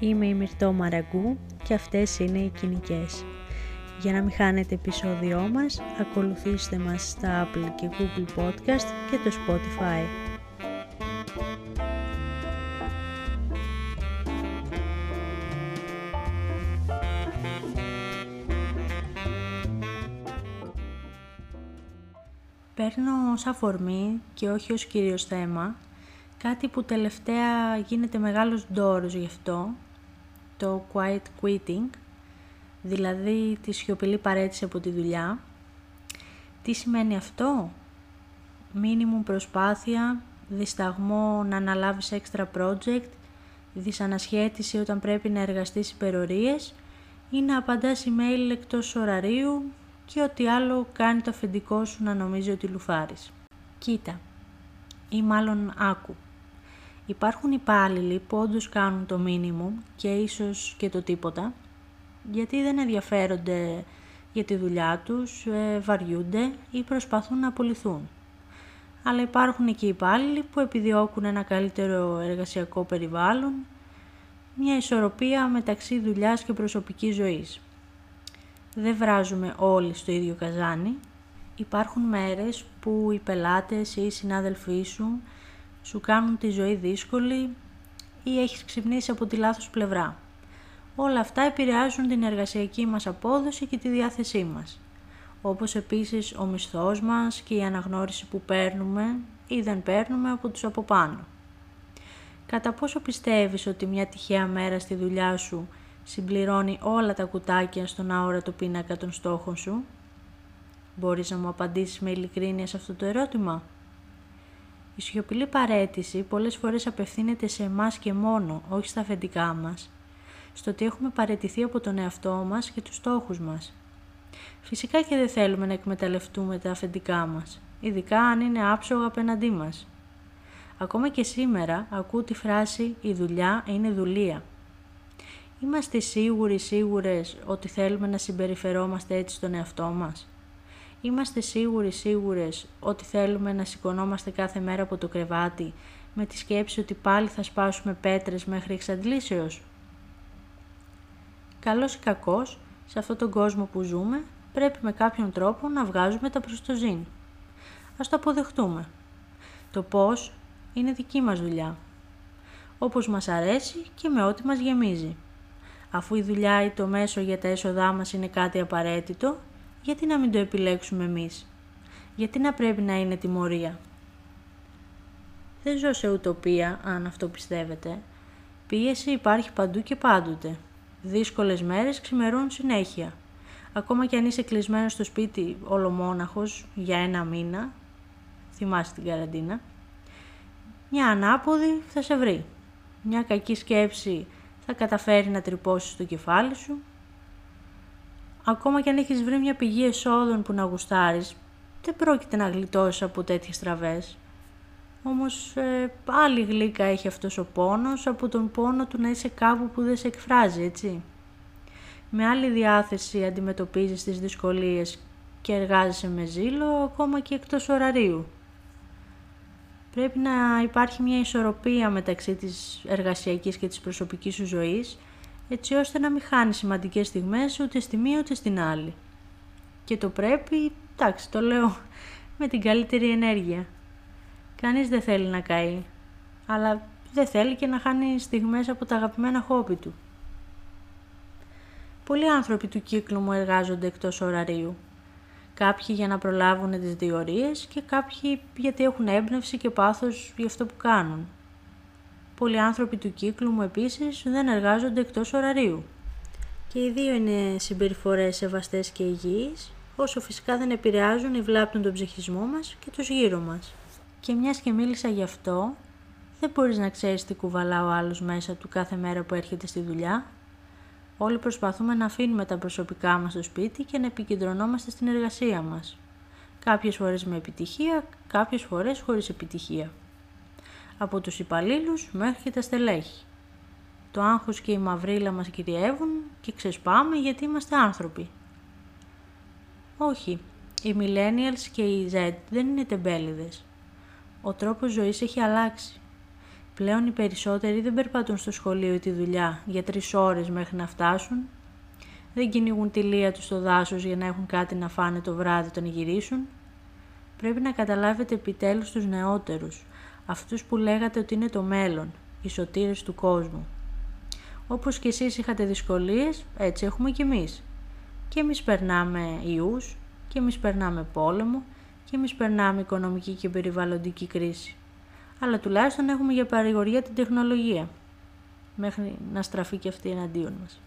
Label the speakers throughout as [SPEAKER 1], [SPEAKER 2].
[SPEAKER 1] Είμαι η Μυρτώ Μαραγκού και αυτές είναι οι κοινικές. Για να μην χάνετε επεισόδιό μας, ακολουθήστε μας στα Apple και Google Podcast και το Spotify. Παίρνω ως αφορμή και όχι ως κύριος θέμα κάτι που τελευταία γίνεται μεγάλος ντόρος γι' αυτό, το quiet quitting, δηλαδή τη σιωπηλή παρέτηση από τη δουλειά. Τι σημαίνει αυτό; Μίνιμουμ προσπάθεια, δισταγμό να αναλάβεις έξτρα project, δυσανασχέτιση όταν πρέπει να εργαστείς υπερορίες ή να απαντάς email εκτός ωραρίου και ό,τι άλλο κάνει το αφεντικό σου να νομίζει ότι λουφάρεις. Κοίτα, ή μάλλον άκου. Υπάρχουν υπάλληλοι που όντως κάνουν το μίνιμουμ και ίσως και το τίποτα, γιατί δεν ενδιαφέρονται για τη δουλειά τους, ε, βαριούνται ή προσπαθούν να απολυθούν. Αλλά υπάρχουν και υπάλληλοι που επιδιώκουν ένα καλύτερο εργασιακό περιβάλλον, μια ισορροπία μεταξύ δουλειάς και προσωπικής ζωής. Δεν βράζουμε όλοι στο ίδιο καζάνι. Υπάρχουν μέρες που οι πελάτες ή οι συνάδελφοί σου σου κάνουν τη ζωή δύσκολη ή έχεις ξυπνήσει από τη λάθος πλευρά. Όλα αυτά επηρεάζουν την εργασιακή μας απόδοση και τη διάθεσή μας. Όπως επίσης ο μισθός μας και η αναγνώριση που παίρνουμε ή δεν παίρνουμε από τους από πάνω. Κατά πόσο πιστεύεις ότι μια τυχαία μέρα στη δουλειά σου συμπληρώνει όλα τα κουτάκια στον αόρατο πίνακα των στόχων σου; Μπορείς να μου απαντήσεις με ειλικρίνεια σε αυτό το ερώτημα; Η σιωπηλή παρέτηση πολλές φορές απευθύνεται σε εμάς και μόνο, όχι στα αφεντικά μας. Στο ότι έχουμε παρετηθεί από τον εαυτό μας και τους στόχους μας. Φυσικά και δεν θέλουμε να εκμεταλλευτούμε τα αφεντικά μας, ειδικά αν είναι άψογα απέναντί μας. Ακόμα και σήμερα ακούω τη φράση «η δουλειά είναι δουλεία». Είμαστε σίγουροι σίγουρες ότι θέλουμε να συμπεριφερόμαστε έτσι στον εαυτό μας; Είμαστε σίγουροι σίγουρες ότι θέλουμε να σηκωνόμαστε κάθε μέρα από το κρεβάτι με τη σκέψη ότι πάλι θα σπάσουμε πέτρες μέχρι εξαντλήσεως. Καλός ή κακός, σε αυτόν τον κόσμο που ζούμε, πρέπει με κάποιον τρόπο να βγάζουμε τα προς το ζήν. Ας το αποδεχτούμε. Το πώς είναι δική μας δουλειά. Όπως μας αρέσει και με ό,τι μας γεμίζει. Αφού η δουλειά ή το μέσο για τα έσοδά μας είναι κάτι απαραίτητο, γιατί να μην το επιλέξουμε εμείς; Γιατί να πρέπει να είναι τιμωρία; Δεν ζω σε ουτοπία, αν αυτό πιστεύετε. Πίεση υπάρχει παντού και πάντοτε. Δύσκολες μέρες ξημερώνουν συνέχεια. Ακόμα κι αν είσαι κλεισμένος στο σπίτι ολομόναχος για ένα μήνα, θυμάσαι την καραντίνα, μια ανάποδη θα σε βρει. Μια κακή σκέψη θα καταφέρει να τρυπώσεις το κεφάλι σου. Ακόμα και αν έχεις βρει μια πηγή εσόδων που να γουστάρεις, δεν πρόκειται να γλιτώσεις από τέτοιες στραβές. Όμως ε, άλλη γλύκα έχει αυτός ο πόνος από τον πόνο του να είσαι κάπου που δεν σε εκφράζει, έτσι. Με άλλη διάθεση αντιμετωπίζεις τις δυσκολίες και εργάζεσαι με ζήλο ακόμα και εκτός ωραρίου. Πρέπει να υπάρχει μια ισορροπία μεταξύ της εργασιακής και της προσωπικής σου ζωής, έτσι ώστε να μην χάνει σημαντικές στιγμές ούτε στη μία ούτε στην άλλη. Και το πρέπει, εντάξει, το λέω με την καλύτερη ενέργεια. Κανείς δεν θέλει να καεί, αλλά δεν θέλει και να χάνει στιγμές από τα αγαπημένα χόμπι του. Πολλοί άνθρωποι του κύκλου μου εργάζονται εκτός ωραρίου Κάποιοι για να προλάβουν τις διορίες και κάποιοι γιατί έχουν έμπνευση και πάθος για αυτό που κάνουν. Πολλοί άνθρωποι του κύκλου μου επίσης δεν εργάζονται εκτός ωραρίου. Και οι δύο είναι συμπεριφορές σεβαστές και υγιείς, όσο φυσικά δεν επηρεάζουν ή βλάπτουν τον ψυχισμό μας και τους γύρω μας. Και μιας και μίλησα γι' αυτό, δεν μπορείς να ξέρεις τι κουβαλά ο άλλος μέσα του κάθε μέρα που έρχεται στη δουλειά, Όλοι προσπαθούμε να αφήνουμε τα προσωπικά μας στο σπίτι και να επικεντρωνόμαστε στην εργασία μας. Κάποιες φορές με επιτυχία, κάποιες φορές χωρίς επιτυχία. Από τους υπαλλήλους μέχρι και τα στελέχη. Το άγχος και η μαυρίλα μας κυριεύουν και ξεσπάμε γιατί είμαστε άνθρωποι. Όχι, οι millennials και οι Z δεν είναι τεμπέληδες. Ο τρόπος ζωής έχει αλλάξει. Πλέον οι περισσότεροι δεν περπατούν στο σχολείο ή τη δουλειά για τρεις ώρες μέχρι να φτάσουν. Δεν κυνηγούν τη λία τους στο δάσος για να έχουν κάτι να φάνε το βράδυ όταν γυρίσουν. Πρέπει να καταλάβετε επιτέλους τους νεότερους, αυτούς που λέγατε ότι είναι το μέλλον, οι σωτήρες του κόσμου. Όπως και εσείς είχατε δυσκολίες, έτσι έχουμε κι εμείς. Και εμείς περνάμε ιούς, και εμείς περνάμε πόλεμο, και εμείς περνάμε οικονομική και περιβαλλοντική κρίση. Αλλά τουλάχιστον έχουμε για παρηγορία την τεχνολογία, μέχρι να στραφεί και αυτή εναντίον μας.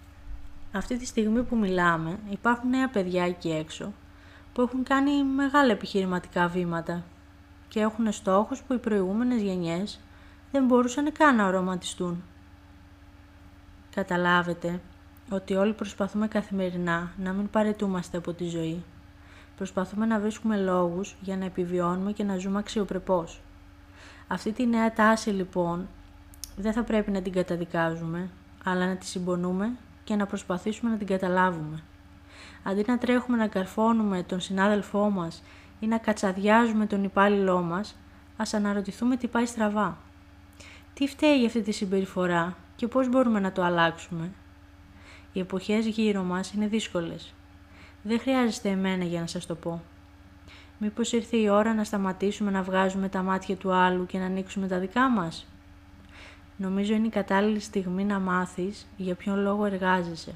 [SPEAKER 1] Αυτή τη στιγμή που μιλάμε υπάρχουν νέα παιδιά εκεί έξω που έχουν κάνει μεγάλα επιχειρηματικά βήματα και έχουν στόχους που οι προηγούμενες γενιές δεν μπορούσαν καν να οραματιστούν. Καταλάβετε ότι όλοι προσπαθούμε καθημερινά να μην παρετούμαστε από τη ζωή. Προσπαθούμε να βρίσκουμε λόγους για να επιβιώνουμε και να ζούμε αξιοπρεπώς. Αυτή τη νέα τάση λοιπόν δεν θα πρέπει να την καταδικάζουμε, αλλά να τη συμπονούμε και να προσπαθήσουμε να την καταλάβουμε. Αντί να τρέχουμε να καρφώνουμε τον συνάδελφό μας ή να κατσαδιάζουμε τον υπάλληλό μας, ας αναρωτηθούμε τι πάει στραβά. Τι φταίει για αυτή τη συμπεριφορά και πώς μπορούμε να το αλλάξουμε; Οι εποχές γύρω μας είναι δύσκολες. Δεν χρειάζεστε εμένα για να σας το πω. Μήπως ήρθε η ώρα να σταματήσουμε να βγάζουμε τα μάτια του άλλου και να ανοίξουμε τα δικά μας; Νομίζω είναι η κατάλληλη στιγμή να μάθεις για ποιον λόγο εργάζεσαι.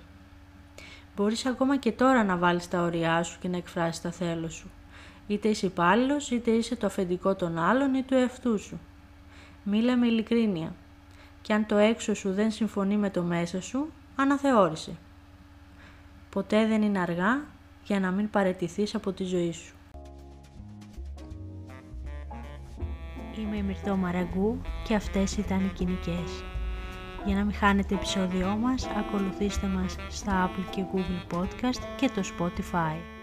[SPEAKER 1] Μπορείς ακόμα και τώρα να βάλεις τα όρια σου και να εκφράσεις τα θέλω σου. Είτε είσαι υπάλληλος, είτε είσαι το αφεντικό των άλλων ή του εαυτού σου. Μίλα με ειλικρίνεια. Και αν το έξω σου δεν συμφωνεί με το μέσα σου, αναθεώρησε. Ποτέ δεν είναι αργά για να μην παρετηθείς από τη ζωή σου. Είμαι η Μυρτώ Μαραγκού και αυτές ήταν οι κοινικές. Για να μην χάνετε επεισόδιό μας, ακολουθήστε μας στα Apple και Google Podcast και το Spotify.